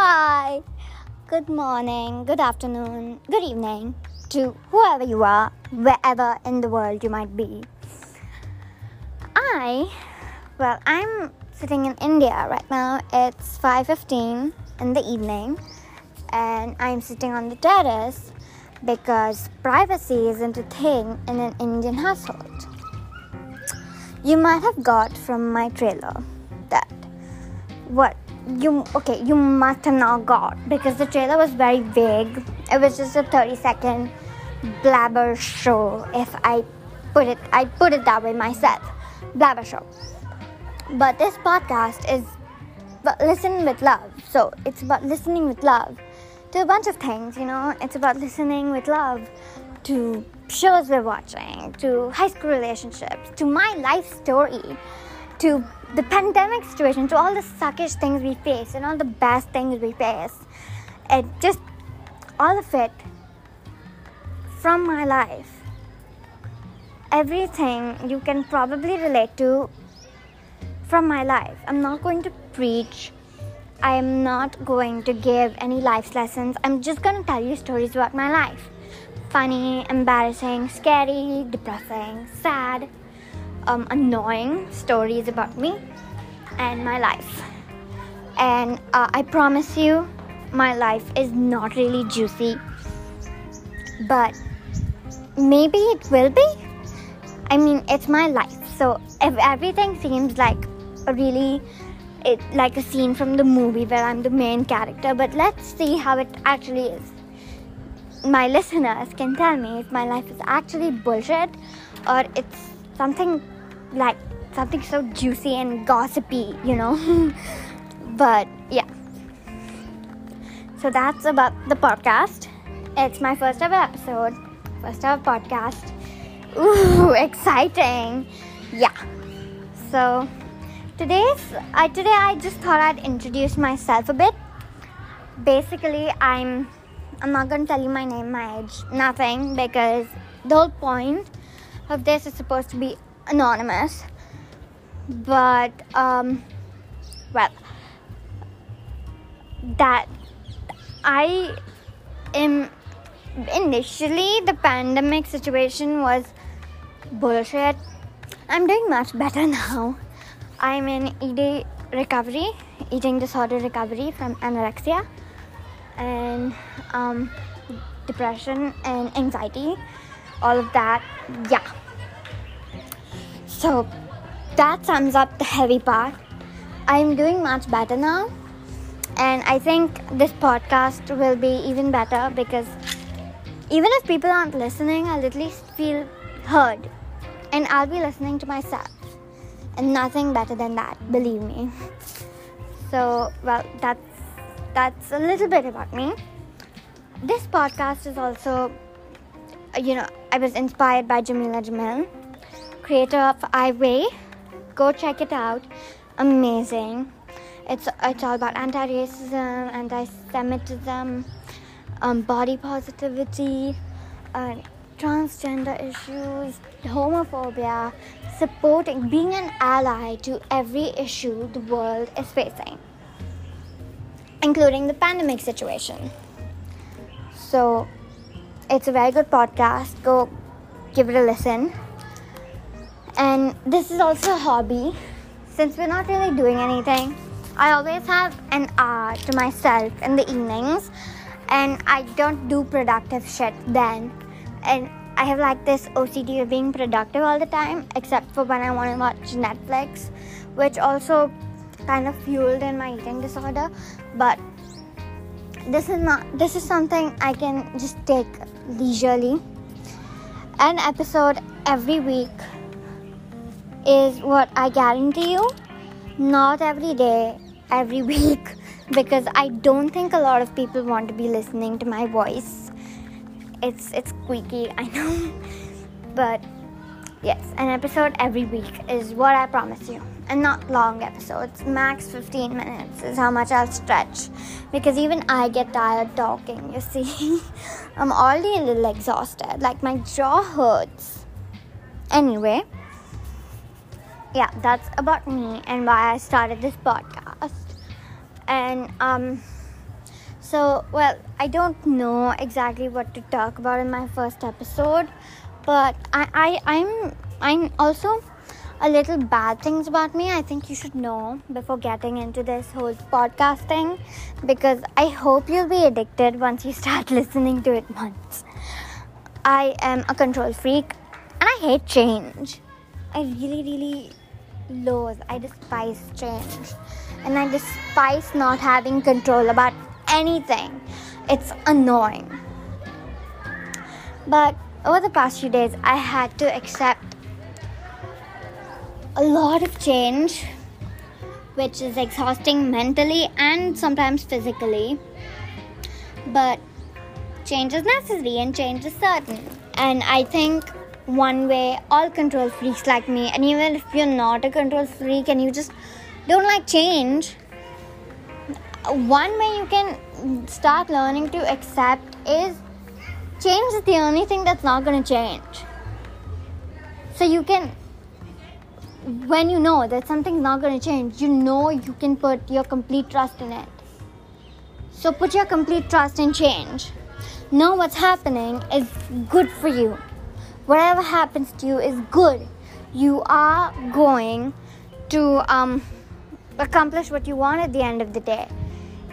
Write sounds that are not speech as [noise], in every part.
Hi, good morning, good afternoon, good evening to whoever you are, wherever in the world you might be. I, well, I'm sitting in India right now. It's 5:15 in the evening, and I'm sitting on the terrace because privacy isn't a thing in an Indian household. You might have got from my trailer that what you okay you must have not got because the trailer was very vague. It was just a 30 second blabber show if i put it i put it that way myself. Blabber show. But this podcast is but listen with love. So it's about listening with love to a bunch of things you know? It's about listening with love to shows we're watching to high school relationships to my life story to the pandemic situation, to all the suckish things we face and all the bad things we face. It just all of it from my life. Everything you can probably relate to from my life. I'm not going to preach. I am not going to give any life lessons. I'm just going to tell you stories about my life. Funny, embarrassing, scary, depressing, sad, um, annoying stories about me and my life. And uh, I promise you, my life is not really juicy, but maybe it will be. I mean, it's my life, so if everything seems like a really it like a scene from the movie where I'm the main character, but let's see how it actually is. My listeners can tell me if my life is actually bullshit or it's something like something so juicy and gossipy, you know. [laughs] but yeah. So that's about the podcast. It's my first ever episode, first ever podcast. Ooh, [laughs] exciting. Yeah. So today's I today I just thought I'd introduce myself a bit. Basically, I'm I'm not going to tell you my name, my age, nothing because the whole point of this is supposed to be anonymous. But um, well that i am initially the pandemic situation was bullshit. I'm doing much better [laughs] now. I'm in ed recovery eating disorder recovery from anorexia and um, depression and anxiety all of that yeah so that sums up the heavy part. I'm doing much better now, and I think this podcast will be even better because even if people aren't listening, I'll at least feel heard, and I'll be listening to myself, and nothing better than that, believe me. [laughs] So, well, that's that's a little bit about me. This podcast is also, you know, I was inspired by Jameela Jamil creator of iWeigh. Go check it out. Amazing. It's it's all about anti-racism, anti-Semitism, um, body positivity, uh, transgender issues, homophobia, supporting, being an ally to every issue the world is facing, including the pandemic situation. So, it's a very good podcast. Go give it a listen. And this is also a hobby. Since we're not really doing anything i always have an hour to myself in the evenings. And i don't do productive shit then. And i have like this ocd of being productive all the time except for when i want to watch netflix which also kind of fueled in my eating disorder. But this is not this is something i can just take leisurely an episode every week is what I guarantee you. Not every day, every [laughs] week, because I don't think a lot of people want to be listening to my voice. It's it's squeaky, I know, [laughs] but yes, an episode every week is what I promise you, and not long episodes. Max 15 minutes is how much I'll stretch, because even I get tired talking. You see, [laughs] I'm already a little exhausted. Like my jaw hurts. Anyway yeah, that's about me and why I started this podcast. And um, So, well, I don't know exactly what to talk about in my first episode, but I, I I'm I'm also a little bad things about me I think you should know before getting into this whole podcasting because I hope you'll be addicted once you start [laughs] listening to it once. I am a control freak and I hate change. I really, really loathe, I despise change and I despise not having control about anything. It's annoying. But over the past few days, I had to accept a lot of change, which is exhausting mentally and sometimes physically. But change is necessary and change is certain. And I think one way all control freaks like me, and even if you're not a control freak and you just don't like change, one way you can start learning to accept is change is the only thing that's not going to change. So you can when you know that something's not going to change, you know you can put your complete trust in it. So put your complete trust in change. Know what's happening is good for you. Whatever happens to you is good. You are going to um, accomplish what you want at the end of the day.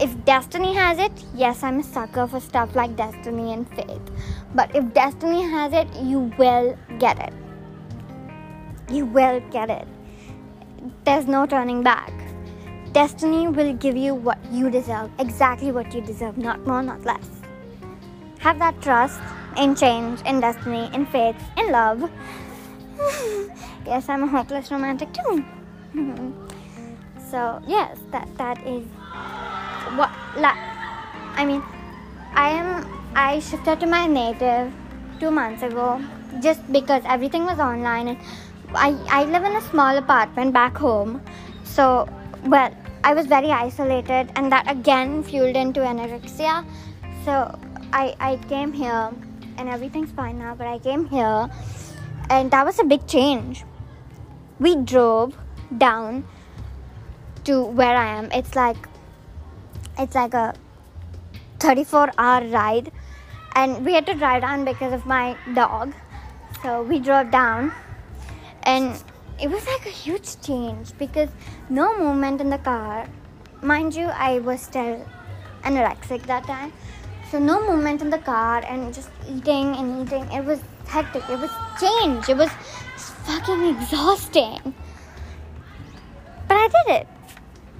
If destiny has it, yes, I'm a sucker for stuff like destiny and faith. But if destiny has it, you will get it you will get it. There's no turning back. Destiny will give you what you deserve, exactly what you deserve, not more, not less. Have that trust in change, in destiny, in faith, in love. [sighs] yes, I'm a hopeless romantic too. [laughs] so yes, that that is what. La- I mean, I am. I shifted to my native two months ago just because everything was online and I, I live in a small apartment back home. So, well, I was very isolated, and that again fueled into anorexia. So, I, I came here, and everything's fine now, but I came here, and that was a big change. We drove down to where I am. It's like it's like a 34 hour ride. And we had to drive down because of my dog. So we drove down. And it was like a huge change because no movement in the car. Mind you i was still anorexic that time. So no movement in the car and just eating and eating. It was hectic. It was change. It was fucking exhausting. But i did it.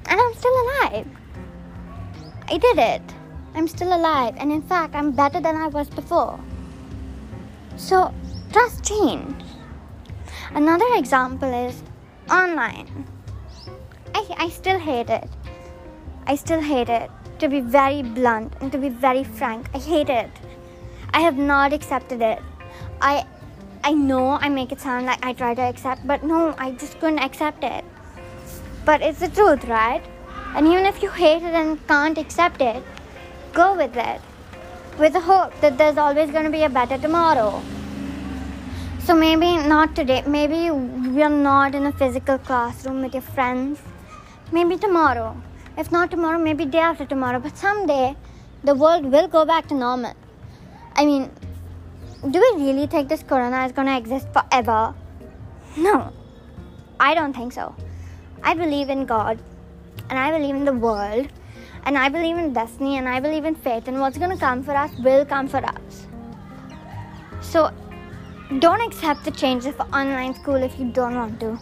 And i'm still alive i did it i'm still alive and in fact i'm better than i was before so trust change Another example is online. I, I still hate it. I still hate it. To be very blunt and to be very frank, I hate it. I have not accepted it. I I know I make it sound like I try to accept, but no, I just couldn't accept it. But it's the truth, right? And even if you hate it and can't accept it, go with it. With the hope that there's always going to be a better tomorrow. So maybe not today. Maybe we're not in a physical classroom with your friends. Maybe tomorrow. If not tomorrow, maybe day after tomorrow. But someday, the world will go back to normal. I mean, do we really think this corona is going to exist forever? No. I don't think so. I believe in God and I believe in the world and I believe in destiny and I believe in faith and what's going to come for us will come for us. So don't accept the change of online school if you don't want to.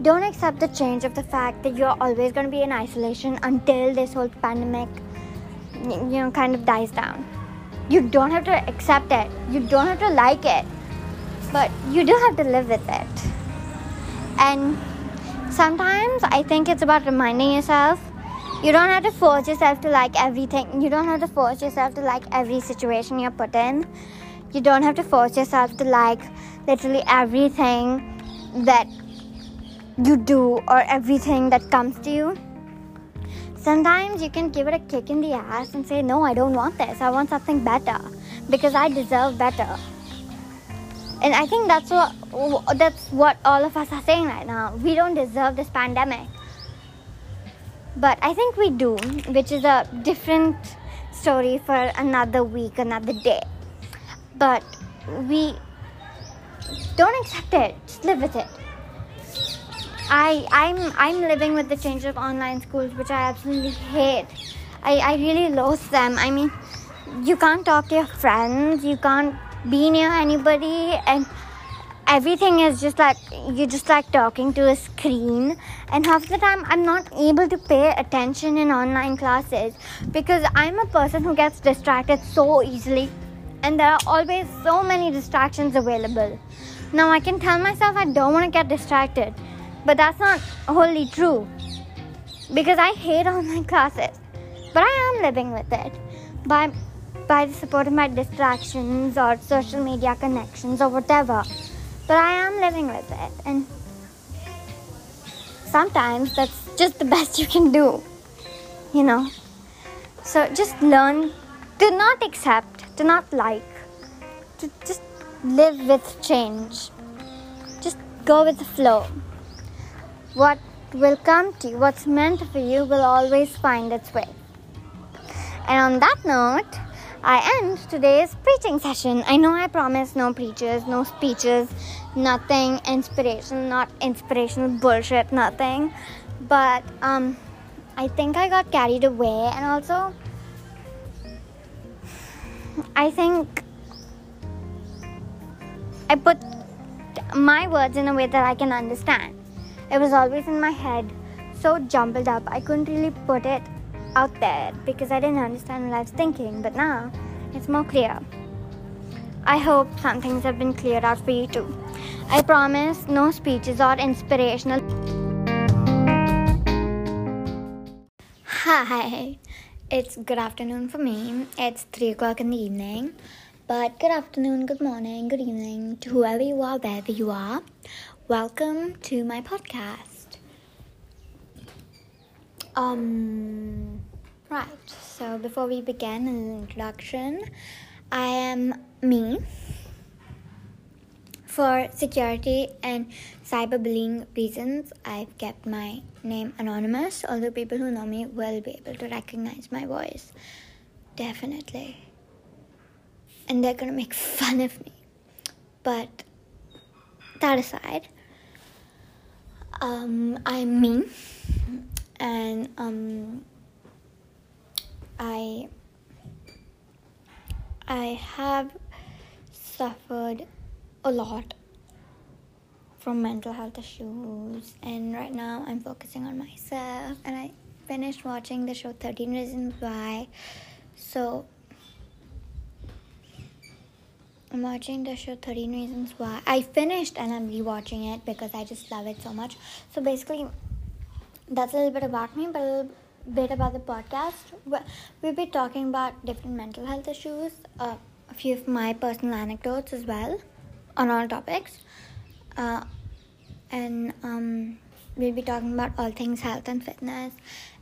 Don't accept the change of the fact that you're always going to be in isolation until this whole pandemic, you know, kind of dies down. You don't have to accept it. You don't have to like it. But you do have to live with it. And sometimes I think it's about reminding yourself you don't have to force yourself to like everything. You don't have to force yourself to like every situation you're put in you don't have to force yourself to like literally everything that you do or everything that comes to you. Sometimes you can give it a kick in the ass and say, No, I don't want this. I want something better because I deserve better. And I think that's what Oh, that's what all of us are saying right now. We don't deserve this pandemic. But I think we do, which is a different story for another week, another day. But we don't accept it. Just live with it. I I'm I'm living with the change of online schools, which I absolutely hate. I, I really loathe them. I mean, you can't talk to your friends, you can't be near anybody, and everything is just like you're just like talking to a screen. And half the time, I'm not able to pay attention in online classes because I'm a person who gets distracted so easily, and there are always so many distractions available. Now, I can tell myself I don't want to get distracted but that's not wholly true because I hate [laughs] online classes. But I am living with it by by the support of my distractions or social media connections or whatever. But I am living with it and sometimes that's just the [laughs] best you can do. You know. So just learn to not accept, to not like, to just live with change. Just go with the flow. What will come to you, what's meant for you, will always find its way. And on that note, I end today's preaching session. I know I promised no preachers, no speeches, nothing inspirational, not inspirational bullshit, nothing. But um, I think I got carried away, and also, I think I put my words in a way that I can understand. It was always in my head, so jumbled up. I couldn't really put it out there because I didn't understand what I was thinking, but now it's more clear. I hope some things have been cleared out for you too. I promise no speeches or inspirational. Hi, it's good afternoon for me. It's 3 o'clock in the evening. But good afternoon, good morning, good evening to whoever you are, wherever you are. Welcome to my podcast. Um, right, so before we begin an introduction, I am me. For security and cyberbullying reasons, I've kept my name anonymous, although people who know me will be able to recognize my voice. Definitely. And they're gonna make [laughs] fun of me. But that aside, um, I'm me, and um, I I have suffered a lot from mental health issues, and right now I'm focusing on myself. And I finished watching the show 13 Reasons Why, so I'm watching the show 13 Reasons Why. I finished and I'm rewatching it because I just love it so much. So basically, that's a little bit about me, but bit about the podcast. We'll be talking about different mental health issues, uh, a few of my personal anecdotes as well on all topics. Uh, and um, we'll be talking about all things health and fitness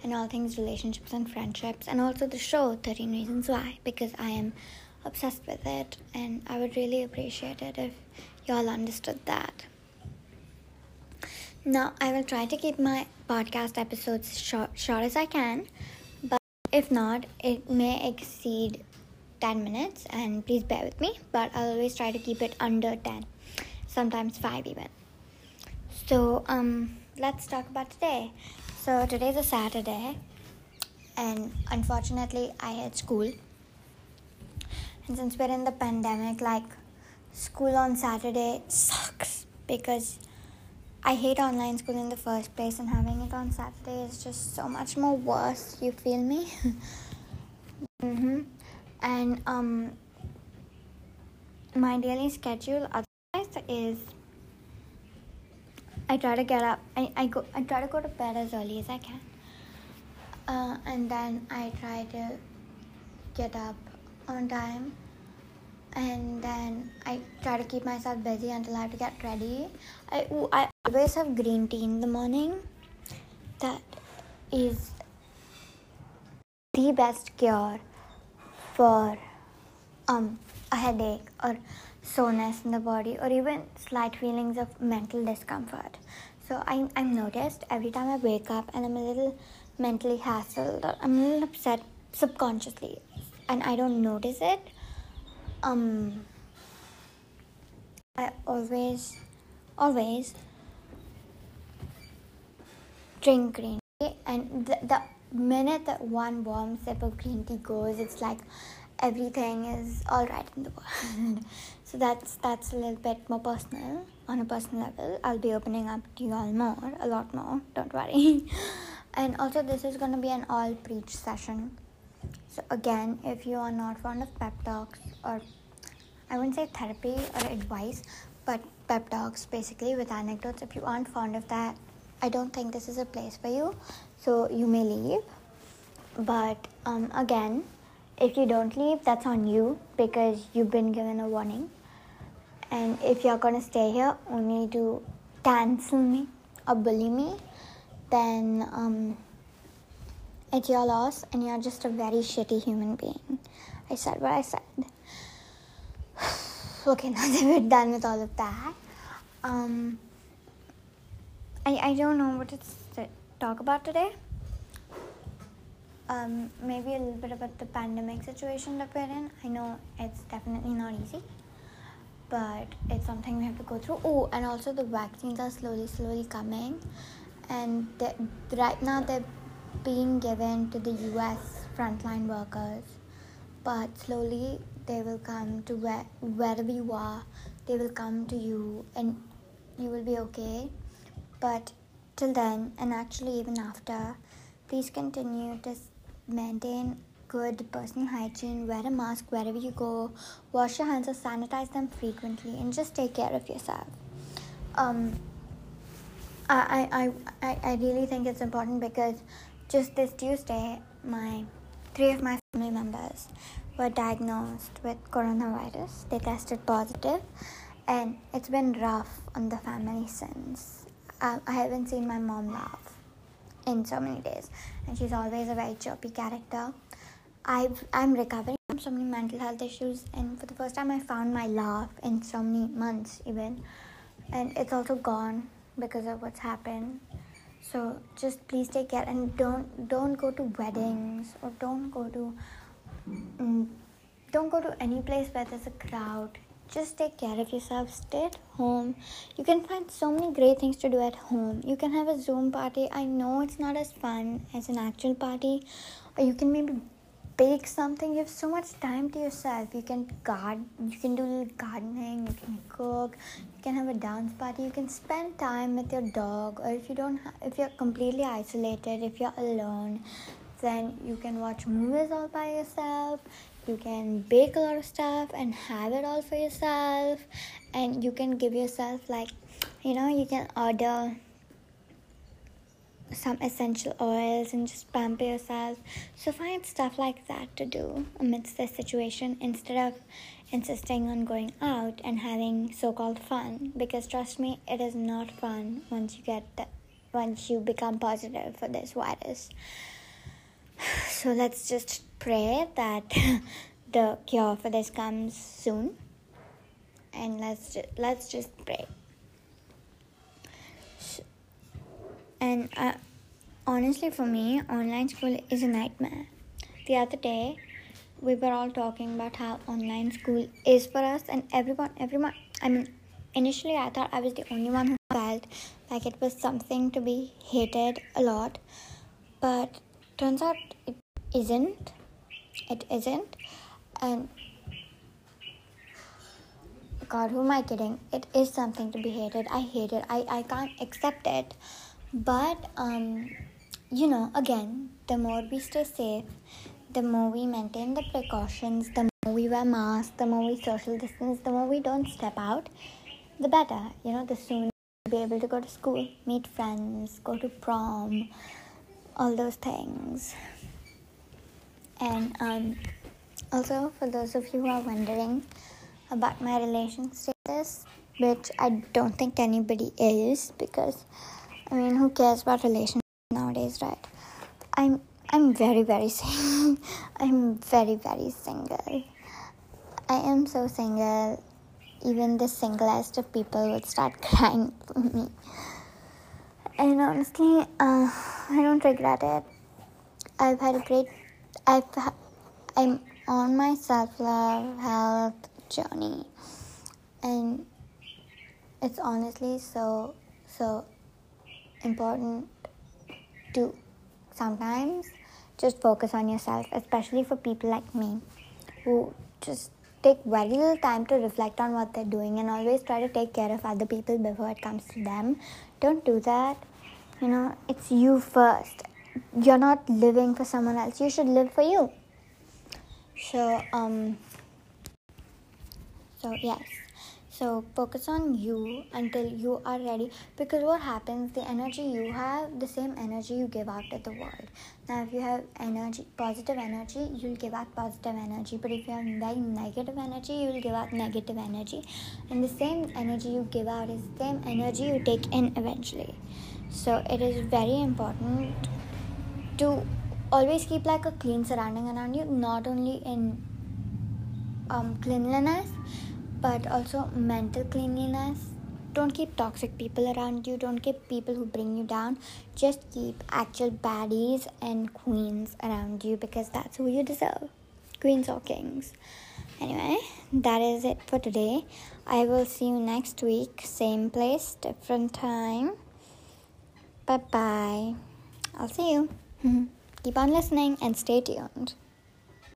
and all things relationships and friendships and also the show 13 Reasons Why because I am obsessed with it, and I would really appreciate it if y'all understood that. Now, I will try to keep my podcast episodes short, short as I can, but if not, it may exceed 10 minutes, and please bear with me, but I'll always try to keep it under 10, sometimes 5 even. So, um, let's talk about today. So, today's a Saturday, and unfortunately, I had school and since we're in the pandemic, like school on Saturday sucks because I hate online school in the first place, and having it on Saturday is just so much more worse. You feel me? [laughs] mm-hmm. And um, my daily schedule otherwise is I try to get up. I, I go. I try to go to bed as early as I can, uh, and then I try to get up on time and then I try to keep myself busy until I have to get ready. I, I always have green tea in the morning. That is the best cure for um, a headache or soreness in the body or even slight feelings of mental discomfort. So I, I'm noticed every time I wake up and I'm a little mentally hassled or I'm a little upset subconsciously and I don't notice it, um, I always, always drink green tea. And the, the minute that one warm sip of green tea goes, it's like everything is all right in the world. [laughs] so that's that's a little bit more personal on a personal level. I'll be opening up to you all more, a lot more. Don't worry. [laughs] and also, this is going to be an all preach session. So again, if you are not fond of pep talks or I wouldn't say therapy or advice, but pep talks basically with anecdotes. If you aren't fond of that, I don't think this is a place for you. So you may leave. But um, again, if you don't leave, that's on you because you've been given a warning. And if you're gonna stay here only to cancel me or bully me, then um, it's your loss and you're just a very shitty human being. I said what I said. [sighs] okay, [laughs] now that we're done with all of that, um, I, I don't know what to talk about today. Um, maybe a little bit about the pandemic situation that we're in. I know it's definitely not easy, but it's something we have to go through. Oh, and also the vaccines are slowly, slowly coming, and right now they're being given to the US frontline workers, but slowly they will come to where, wherever you are, they will come to you, and you will be okay. But till then, and actually even after, please continue to maintain good personal hygiene, wear a mask wherever you go, wash your hands or sanitize them frequently, and just take care of yourself. Um, I, I, I, I really think it's important because just this Tuesday, my three of my family members were diagnosed with coronavirus. They tested positive, and it's been rough on the family since. I, I haven't seen my mom laugh in so many days, and she's always a very chirpy character. I've I'm recovering from so many mental health issues, and for the first time, I found my laugh in so many months, even, and it's also gone because of what's happened. So just please take care and don't don't go to weddings or don't go to mm, don't go to any place where there's a crowd. Just take care of yourself. Stay at home. You can find so many great things to do at home. You can have a zoom party. I know it's not as fun as an actual party or you can maybe bake something you have so much time to yourself. You can garden you can do gardening you can cook you can have a dance party you can spend time with your dog. Or if you don't ha- if you're completely isolated if you're alone then you can watch movies all by yourself. You can bake a lot of stuff and have it all for yourself. And you can give yourself like you know you can order some essential oils and just pamper yourself so find stuff like that to do amidst this situation instead of insisting on going out and having so-called fun. Because trust me it is not fun once you get that once you become positive for this virus. [sighs] So let's just pray that [laughs] the cure for this comes soon. And let's just, let's just pray so, and uh, honestly for me online school is a nightmare. The other day we were all talking about how online school is for us and everyone everyone i mean initially i thought i was the only one who felt like it was something to be hated a lot. But turns out it isn't. It isn't. And god who am i kidding? It is something to be hated. I hate it. I, I can't accept it but um you know again the more we stay safe the more we maintain the precautions the more we wear masks the more we social distance the more we don't step out the better. You know the sooner we'll be able to go to school meet friends go to prom all those things. And um, also for those of you who are wondering about my relation status which i don't think anybody is because i mean who cares about relationships nowadays right? I'm i'm very very [laughs] single. I'm very very single. I am so single. Even the singlest of people would start [laughs] crying for me. And honestly uh, i don't regret it. I've had a great i've i'm on my self love health journey. And it's honestly so, so important to sometimes just focus on yourself, especially for people like me who just take very little time to reflect on what they're doing and always try to take care of other people before it comes to them. Don't do that. You know, it's you first. You're not living for someone else. You should live for you. So, um, so yes. So focus on you until you are ready because what happens the energy you have the same energy you give out to the world. Now if you have energy positive energy you'll give out positive energy but if you have very negative energy you'll give out negative energy and the same energy you give out is the same energy you take in eventually. So it is very important to always keep like a clean surrounding around you not only in um, cleanliness but also mental cleanliness. Don't keep toxic people around you. Don't keep people who bring you down. Just keep actual baddies and queens around you because that's who you deserve. Queens or kings. Anyway, that is it for today. I will see you next week. Same place, different time. Bye bye. I'll see you. [laughs] Keep on listening and stay tuned.